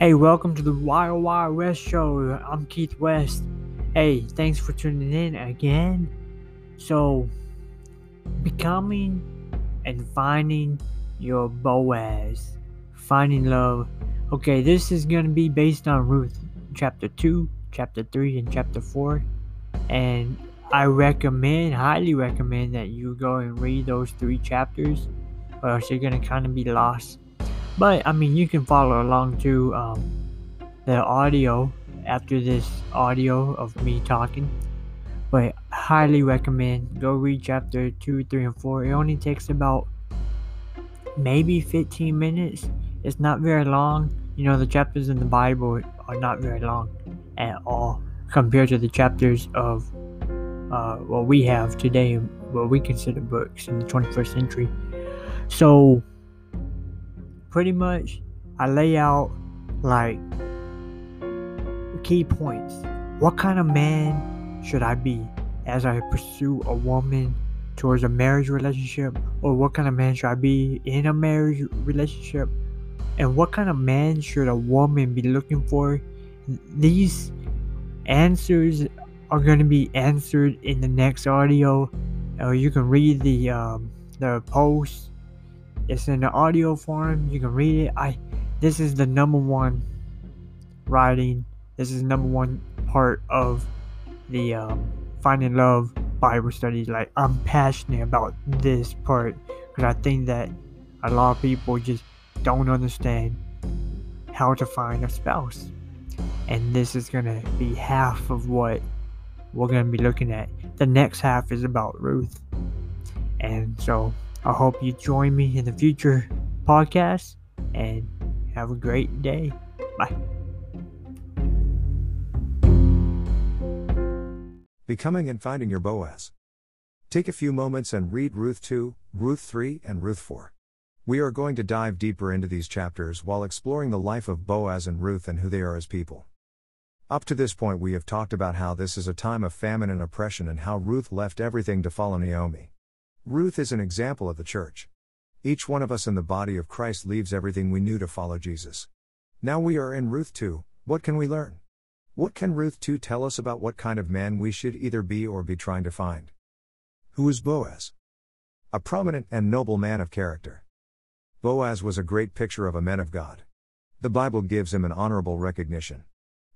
Hey, welcome to the Wild Wild West Show. I'm Keith West. Hey, thanks for tuning in again. So, becoming and finding your Boaz, finding love. Okay, this is going to be based on Ruth chapter 2, chapter 3, and chapter 4. And I recommend, highly recommend that you go and read those three chapters, or else you're going to kind of be lost. But I mean, you can follow along to um, the audio after this audio of me talking. But highly recommend go read chapter 2, 3, and 4. It only takes about maybe 15 minutes. It's not very long. You know, the chapters in the Bible are not very long at all compared to the chapters of uh, what we have today, what we consider books in the 21st century. So, pretty much, I lay out like key points. What kind of man should I be as I pursue a woman towards a marriage relationship? Or what kind of man should I be in a marriage relationship? And what kind of man should a woman be looking for? These answers are going to be answered in the next audio. Or you can read the um, the post. It's in the audio form. You can read it. I this is the number one writing. This is number one part of the um, finding love Bible studies. Like I'm passionate about this part because I think that a lot of people just don't understand how to find a spouse. And this is gonna be half of what we're to be looking at. The next half is about Ruth. And so I hope you join me in the future podcast and have a great day. Bye. Becoming and finding your Boaz. Take a few moments and read Ruth 2, Ruth 3, and Ruth 4. We are going to dive deeper into these chapters while exploring the life of Boaz and Ruth and who they are as people. Up to this point, we have talked about how this is a time of famine and oppression and how Ruth left everything to follow Naomi. Ruth is an example of the church. Each one of us in the body of Christ leaves everything we knew to follow Jesus. Now we are in Ruth 2, what can we learn? What can Ruth 2 tell us about what kind of man we should either be or be trying to find? Who is Boaz? A prominent and noble man of character. Boaz was a great picture of a man of God. The Bible gives him an honorable recognition.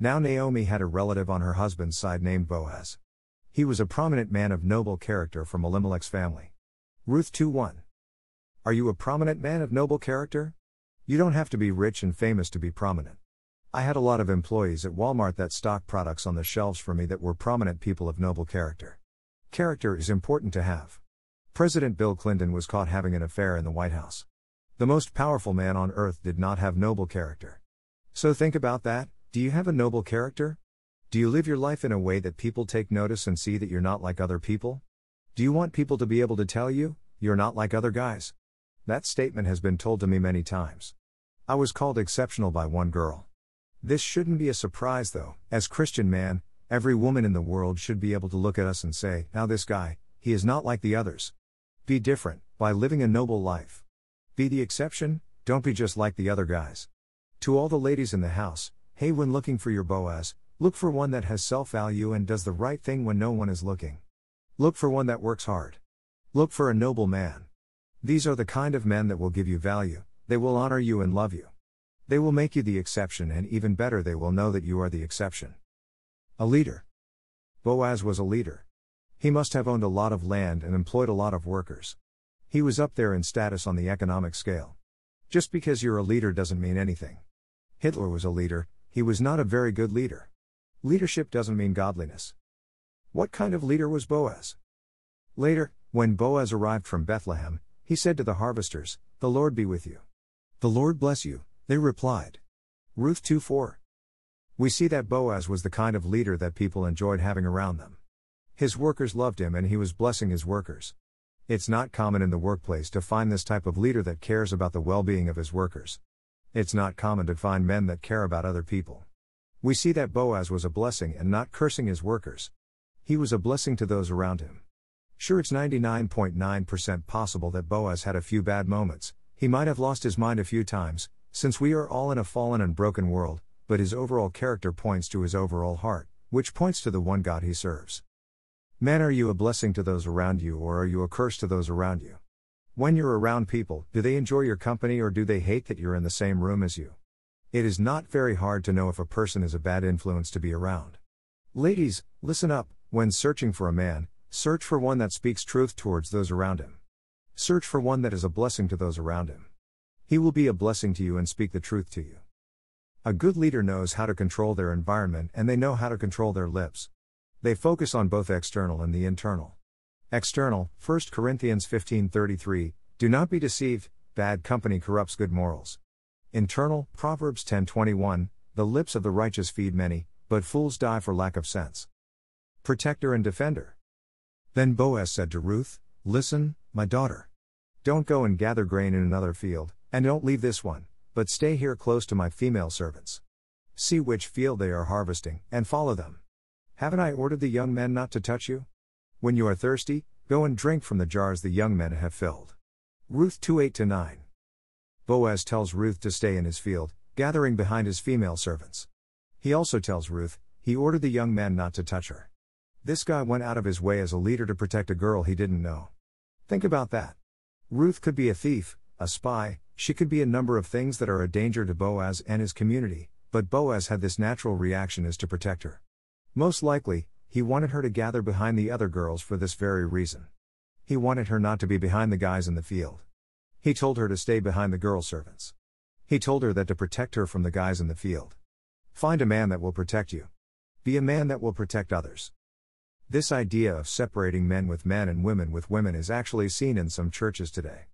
Now Naomi had a relative on her husband's side named Boaz. He was a prominent man of noble character from Elimelech's family. Ruth 2:1. Are you a prominent man of noble character? You don't have to be rich and famous to be prominent. I had a lot of employees at Walmart that stocked products on the shelves for me that were prominent people of noble character. Character is important to have. President Bill Clinton was caught having an affair in the White House. The most powerful man on earth did not have noble character. So think about that, do you have a noble character? Do you live your life in a way that people take notice and see that you're not like other people? Do you want people to be able to tell you, you're not like other guys? That statement has been told to me many times. I was called exceptional by one girl. This shouldn't be a surprise though, as Christian man, every woman in the world should be able to look at us and say, now this guy, he is not like the others. Be different, by living a noble life. Be the exception, don't be just like the other guys. To all the ladies in the house, Hey, when looking for your Boaz, look for one that has self value and does the right thing when no one is looking. Look for one that works hard. Look for a noble man. These are the kind of men that will give you value, they will honor you and love you. They will make you the exception, and even better, they will know that you are the exception. A leader. Boaz was a leader. He must have owned a lot of land and employed a lot of workers. He was up there in status on the economic scale. Just because you're a leader doesn't mean anything. Hitler was a leader, he was not a very good leader. Leadership doesn't mean godliness. What kind of leader was Boaz? Later, when Boaz arrived from Bethlehem, he said to the harvesters, The Lord be with you. The Lord bless you, they replied. Ruth 2 4. We see that Boaz was the kind of leader that people enjoyed having around them. His workers loved him and he was blessing his workers. It's not common in the workplace to find this type of leader that cares about the well being of his workers. It's not common to find men that care about other people. We see that Boaz was a blessing and not cursing his workers. He was a blessing to those around him. Sure, it's 99.9% possible that Boaz had a few bad moments, he might have lost his mind a few times, since we are all in a fallen and broken world, but his overall character points to his overall heart, which points to the one God he serves. Man, are you a blessing to those around you or are you a curse to those around you? When you're around people, do they enjoy your company or do they hate that you're in the same room as you? It is not very hard to know if a person is a bad influence to be around. Ladies, listen up, when searching for a man, search for one that speaks truth towards those around him. Search for one that is a blessing to those around him. He will be a blessing to you and speak the truth to you. A good leader knows how to control their environment and they know how to control their lips. They focus on both external and the internal. External, 1 Corinthians 15:33, do not be deceived, bad company corrupts good morals. Internal, Proverbs 10:21, the lips of the righteous feed many, but fools die for lack of sense. Protector and defender. Then Boaz said to Ruth, Listen, my daughter. Don't go and gather grain in another field, and don't leave this one, but stay here close to my female servants. See which field they are harvesting, and follow them. Haven't I ordered the young men not to touch you? When you are thirsty, go and drink from the jars the young men have filled. Ruth 2 8 9. Boaz tells Ruth to stay in his field, gathering behind his female servants. He also tells Ruth, he ordered the young men not to touch her. This guy went out of his way as a leader to protect a girl he didn't know. Think about that. Ruth could be a thief, a spy, she could be a number of things that are a danger to Boaz and his community, but Boaz had this natural reaction is to protect her. Most likely, he wanted her to gather behind the other girls for this very reason. He wanted her not to be behind the guys in the field. He told her to stay behind the girl servants. He told her that to protect her from the guys in the field. Find a man that will protect you. Be a man that will protect others. This idea of separating men with men and women with women is actually seen in some churches today.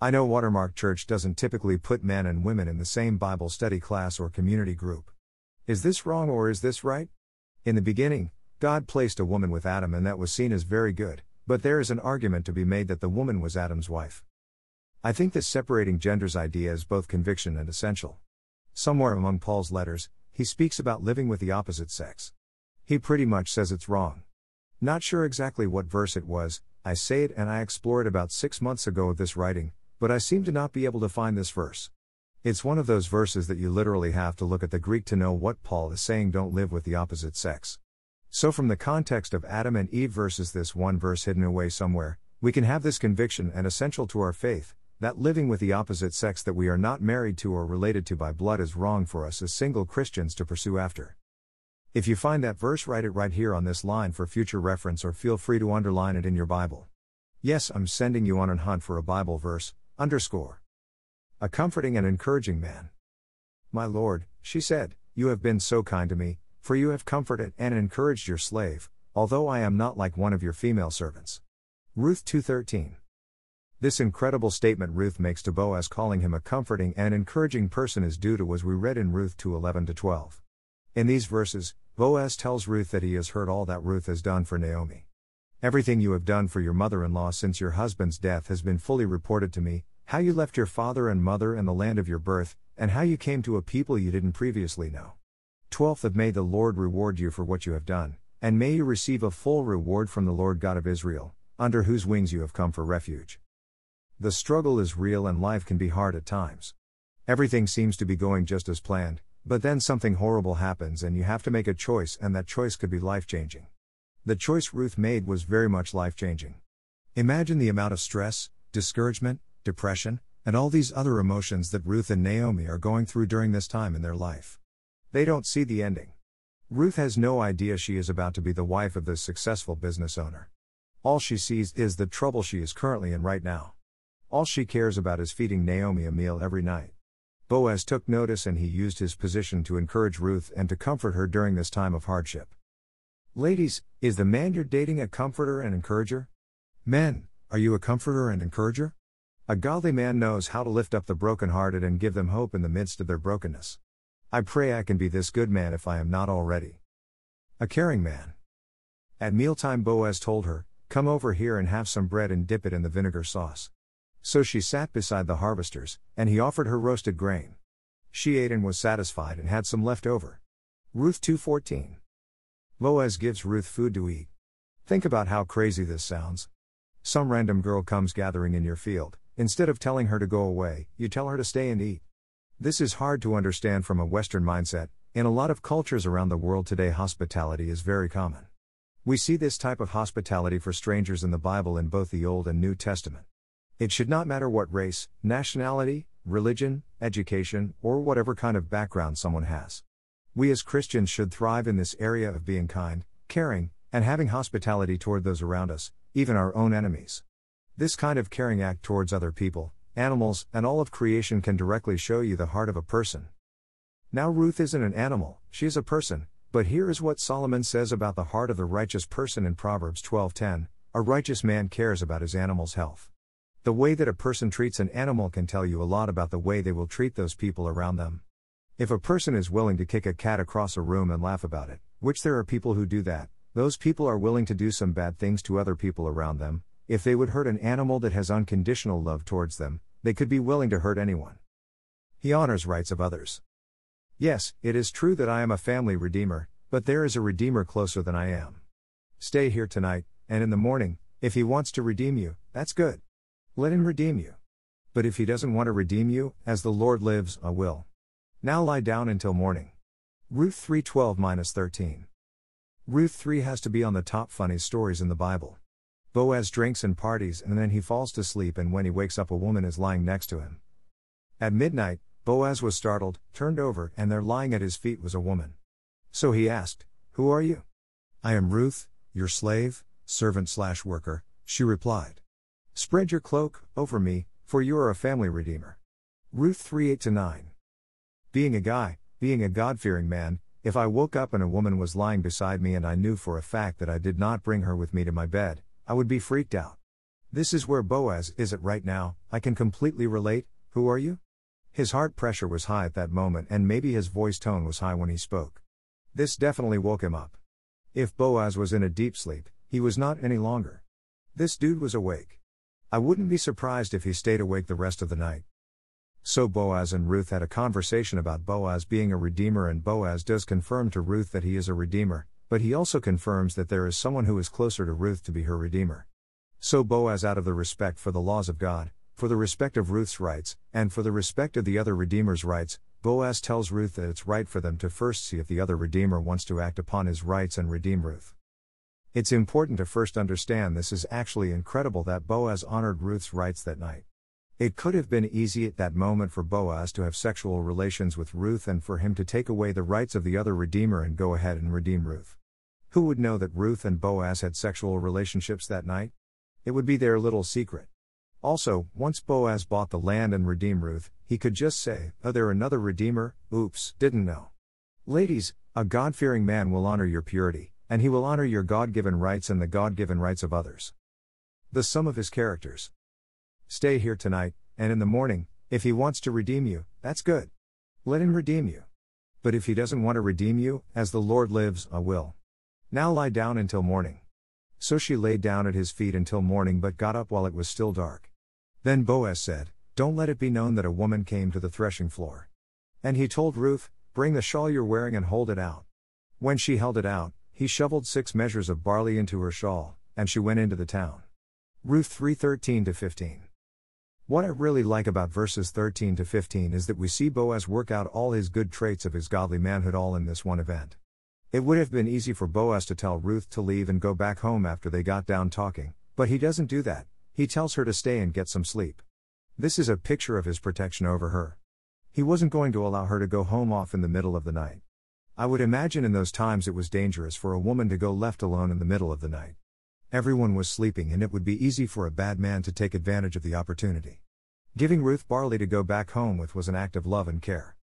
I know Watermark Church doesn't typically put men and women in the same Bible study class or community group. Is this wrong or is this right? In the beginning, God placed a woman with Adam and that was seen as very good, but there is an argument to be made that the woman was Adam's wife. I think this separating genders idea is both conviction and essential. Somewhere among Paul's letters, he speaks about living with the opposite sex. He pretty much says it's wrong. Not sure exactly what verse it was, I say it and I explored about six months ago of this writing, but I seem to not be able to find this verse. It's one of those verses that you literally have to look at the Greek to know what Paul is saying don't live with the opposite sex. So, from the context of Adam and Eve versus this one verse hidden away somewhere, we can have this conviction and essential to our faith that living with the opposite sex that we are not married to or related to by blood is wrong for us as single Christians to pursue after. If you find that verse, write it right here on this line for future reference or feel free to underline it in your Bible. Yes, I'm sending you on a hunt for a Bible verse, Underscore. A comforting and encouraging man. My lord, she said, you have been so kind to me, for you have comforted and encouraged your slave, although I am not like one of your female servants. Ruth 2:13. This incredible statement Ruth makes to Boaz calling him a comforting and encouraging person is due to as we read in Ruth 2:11 to 12. In these verses, Boaz tells Ruth that he has heard all that Ruth has done for Naomi. Everything you have done for your mother in law since your husband's death has been fully reported to me how you left your father and mother and the land of your birth, and how you came to a people you didn't previously know. 12th of May, the Lord reward you for what you have done, and may you receive a full reward from the Lord God of Israel, under whose wings you have come for refuge. The struggle is real and life can be hard at times. Everything seems to be going just as planned, but then something horrible happens and you have to make a choice, and that choice could be life changing. The choice Ruth made was very much life changing. Imagine the amount of stress, discouragement, depression, and all these other emotions that Ruth and Naomi are going through during this time in their life. They don't see the ending. Ruth has no idea she is about to be the wife of this successful business owner. All she sees is the trouble she is currently in right now. All she cares about is feeding Naomi a meal every night. Boaz took notice and he used his position to encourage Ruth and to comfort her during this time of hardship. Ladies, is the man you're dating a comforter and encourager? Men, are you a comforter and encourager? A godly man knows how to lift up the brokenhearted and give them hope in the midst of their brokenness. I pray I can be this good man if I am not already. A caring man. At mealtime, Boaz told her, Come over here and have some bread and dip it in the vinegar sauce. So she sat beside the harvesters, and he offered her roasted grain. She ate and was satisfied and had some left over. Ruth 2:14. Boaz gives Ruth food to eat. Think about how crazy this sounds. Some random girl comes gathering in your field, instead of telling her to go away, you tell her to stay and eat. This is hard to understand from a Western mindset. In a lot of cultures around the world today, hospitality is very common. We see this type of hospitality for strangers in the Bible in both the Old and New Testament. It should not matter what race, nationality, religion, education, or whatever kind of background someone has. We as Christians should thrive in this area of being kind, caring, and having hospitality toward those around us, even our own enemies. This kind of caring act towards other people, animals, and all of creation can directly show you the heart of a person. Now, Ruth isn't an animal, she is a person, but here is what Solomon says about the heart of the righteous person in Proverbs 12:10, a righteous man cares about his animal's health. The way that a person treats an animal can tell you a lot about the way they will treat those people around them. If a person is willing to kick a cat across a room and laugh about it, which there are people who do that, those people are willing to do some bad things to other people around them. If they would hurt an animal that has unconditional love towards them, they could be willing to hurt anyone. He honors rights of others. Yes, it is true that I am a family redeemer, but there is a redeemer closer than I am. Stay here tonight, and in the morning, if he wants to redeem you, that's good. Let him redeem you. But if he doesn't want to redeem you, as the Lord lives, I will. Now lie down until morning. Ruth 3:12 13. Ruth 3 has to be on the top funny stories in the Bible. Boaz drinks and parties and then he falls to sleep, and when he wakes up, a woman is lying next to him. At midnight, Boaz was startled, turned over, and there lying at his feet was a woman. So he asked, Who are you? I am Ruth, your slave, servant slash worker, she replied. Spread your cloak over me, for you are a family redeemer. Ruth 3 8 9. Being a guy, being a God fearing man, if I woke up and a woman was lying beside me and I knew for a fact that I did not bring her with me to my bed, I would be freaked out. This is where Boaz is at right now, I can completely relate. Who are you? His heart pressure was high at that moment and maybe his voice tone was high when he spoke. This definitely woke him up. If Boaz was in a deep sleep, he was not any longer. This dude was awake. I wouldn't be surprised if he stayed awake the rest of the night. So Boaz and Ruth had a conversation about Boaz being a redeemer, and Boaz does confirm to Ruth that he is a redeemer, but he also confirms that there is someone who is closer to Ruth to be her redeemer. So Boaz, out of the respect for the laws of God, for the respect of Ruth's rights, and for the respect of the other redeemer's rights, Boaz tells Ruth that it's right for them to first see if the other redeemer wants to act upon his rights and redeem Ruth. It's important to first understand this is actually incredible that Boaz honored Ruth's rights that night. It could have been easy at that moment for Boaz to have sexual relations with Ruth and for him to take away the rights of the other Redeemer and go ahead and redeem Ruth. Who would know that Ruth and Boaz had sexual relationships that night? It would be their little secret. Also, once Boaz bought the land and redeemed Ruth, he could just say, Oh, there another Redeemer, oops, didn't know. Ladies, a God fearing man will honor your purity, and he will honor your God given rights and the God given rights of others. The sum of his characters. Stay here tonight, and in the morning, if he wants to redeem you, that's good. Let him redeem you. But if he doesn't want to redeem you, as the Lord lives, I will. Now lie down until morning. So she lay down at his feet until morning but got up while it was still dark. Then Boaz said, Don't let it be known that a woman came to the threshing floor. And he told Ruth, Bring the shawl you're wearing and hold it out. When she held it out, he shoveled six measures of barley into her shawl, and she went into the town. Ruth 3:13 15. What I really like about verses 13 to 15 is that we see Boaz work out all his good traits of his godly manhood all in this one event. It would have been easy for Boaz to tell Ruth to leave and go back home after they got down talking, but he doesn't do that, he tells her to stay and get some sleep. This is a picture of his protection over her. He wasn't going to allow her to go home off in the middle of the night. I would imagine in those times it was dangerous for a woman to go left alone in the middle of the night. Everyone was sleeping, and it would be easy for a bad man to take advantage of the opportunity. Giving Ruth barley to go back home with was an act of love and care.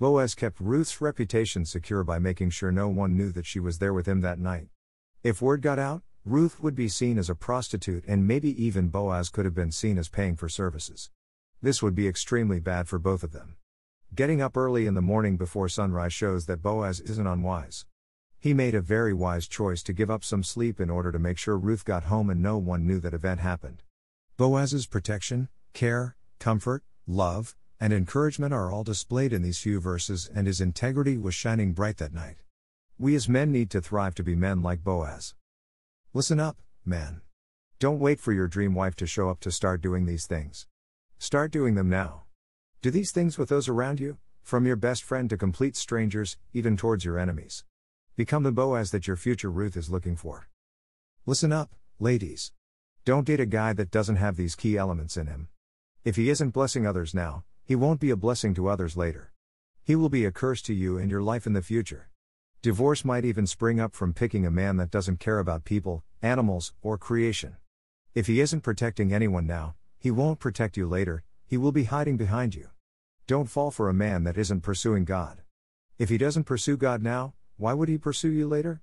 Boaz kept Ruth's reputation secure by making sure no one knew that she was there with him that night. If word got out, Ruth would be seen as a prostitute, and maybe even Boaz could have been seen as paying for services. This would be extremely bad for both of them. Getting up early in the morning before sunrise shows that Boaz isn't unwise. He made a very wise choice to give up some sleep in order to make sure Ruth got home and no one knew that event happened. Boaz's protection, care, comfort, love, and encouragement are all displayed in these few verses, and his integrity was shining bright that night. We as men need to thrive to be men like Boaz. Listen up, man. Don't wait for your dream wife to show up to start doing these things. Start doing them now. Do these things with those around you, from your best friend to complete strangers, even towards your enemies. Become the Boaz that your future Ruth is looking for. Listen up, ladies. Don't date a guy that doesn't have these key elements in him. If he isn't blessing others now, he won't be a blessing to others later. He will be a curse to you and your life in the future. Divorce might even spring up from picking a man that doesn't care about people, animals, or creation. If he isn't protecting anyone now, he won't protect you later, he will be hiding behind you. Don't fall for a man that isn't pursuing God. If he doesn't pursue God now, why would he pursue you later?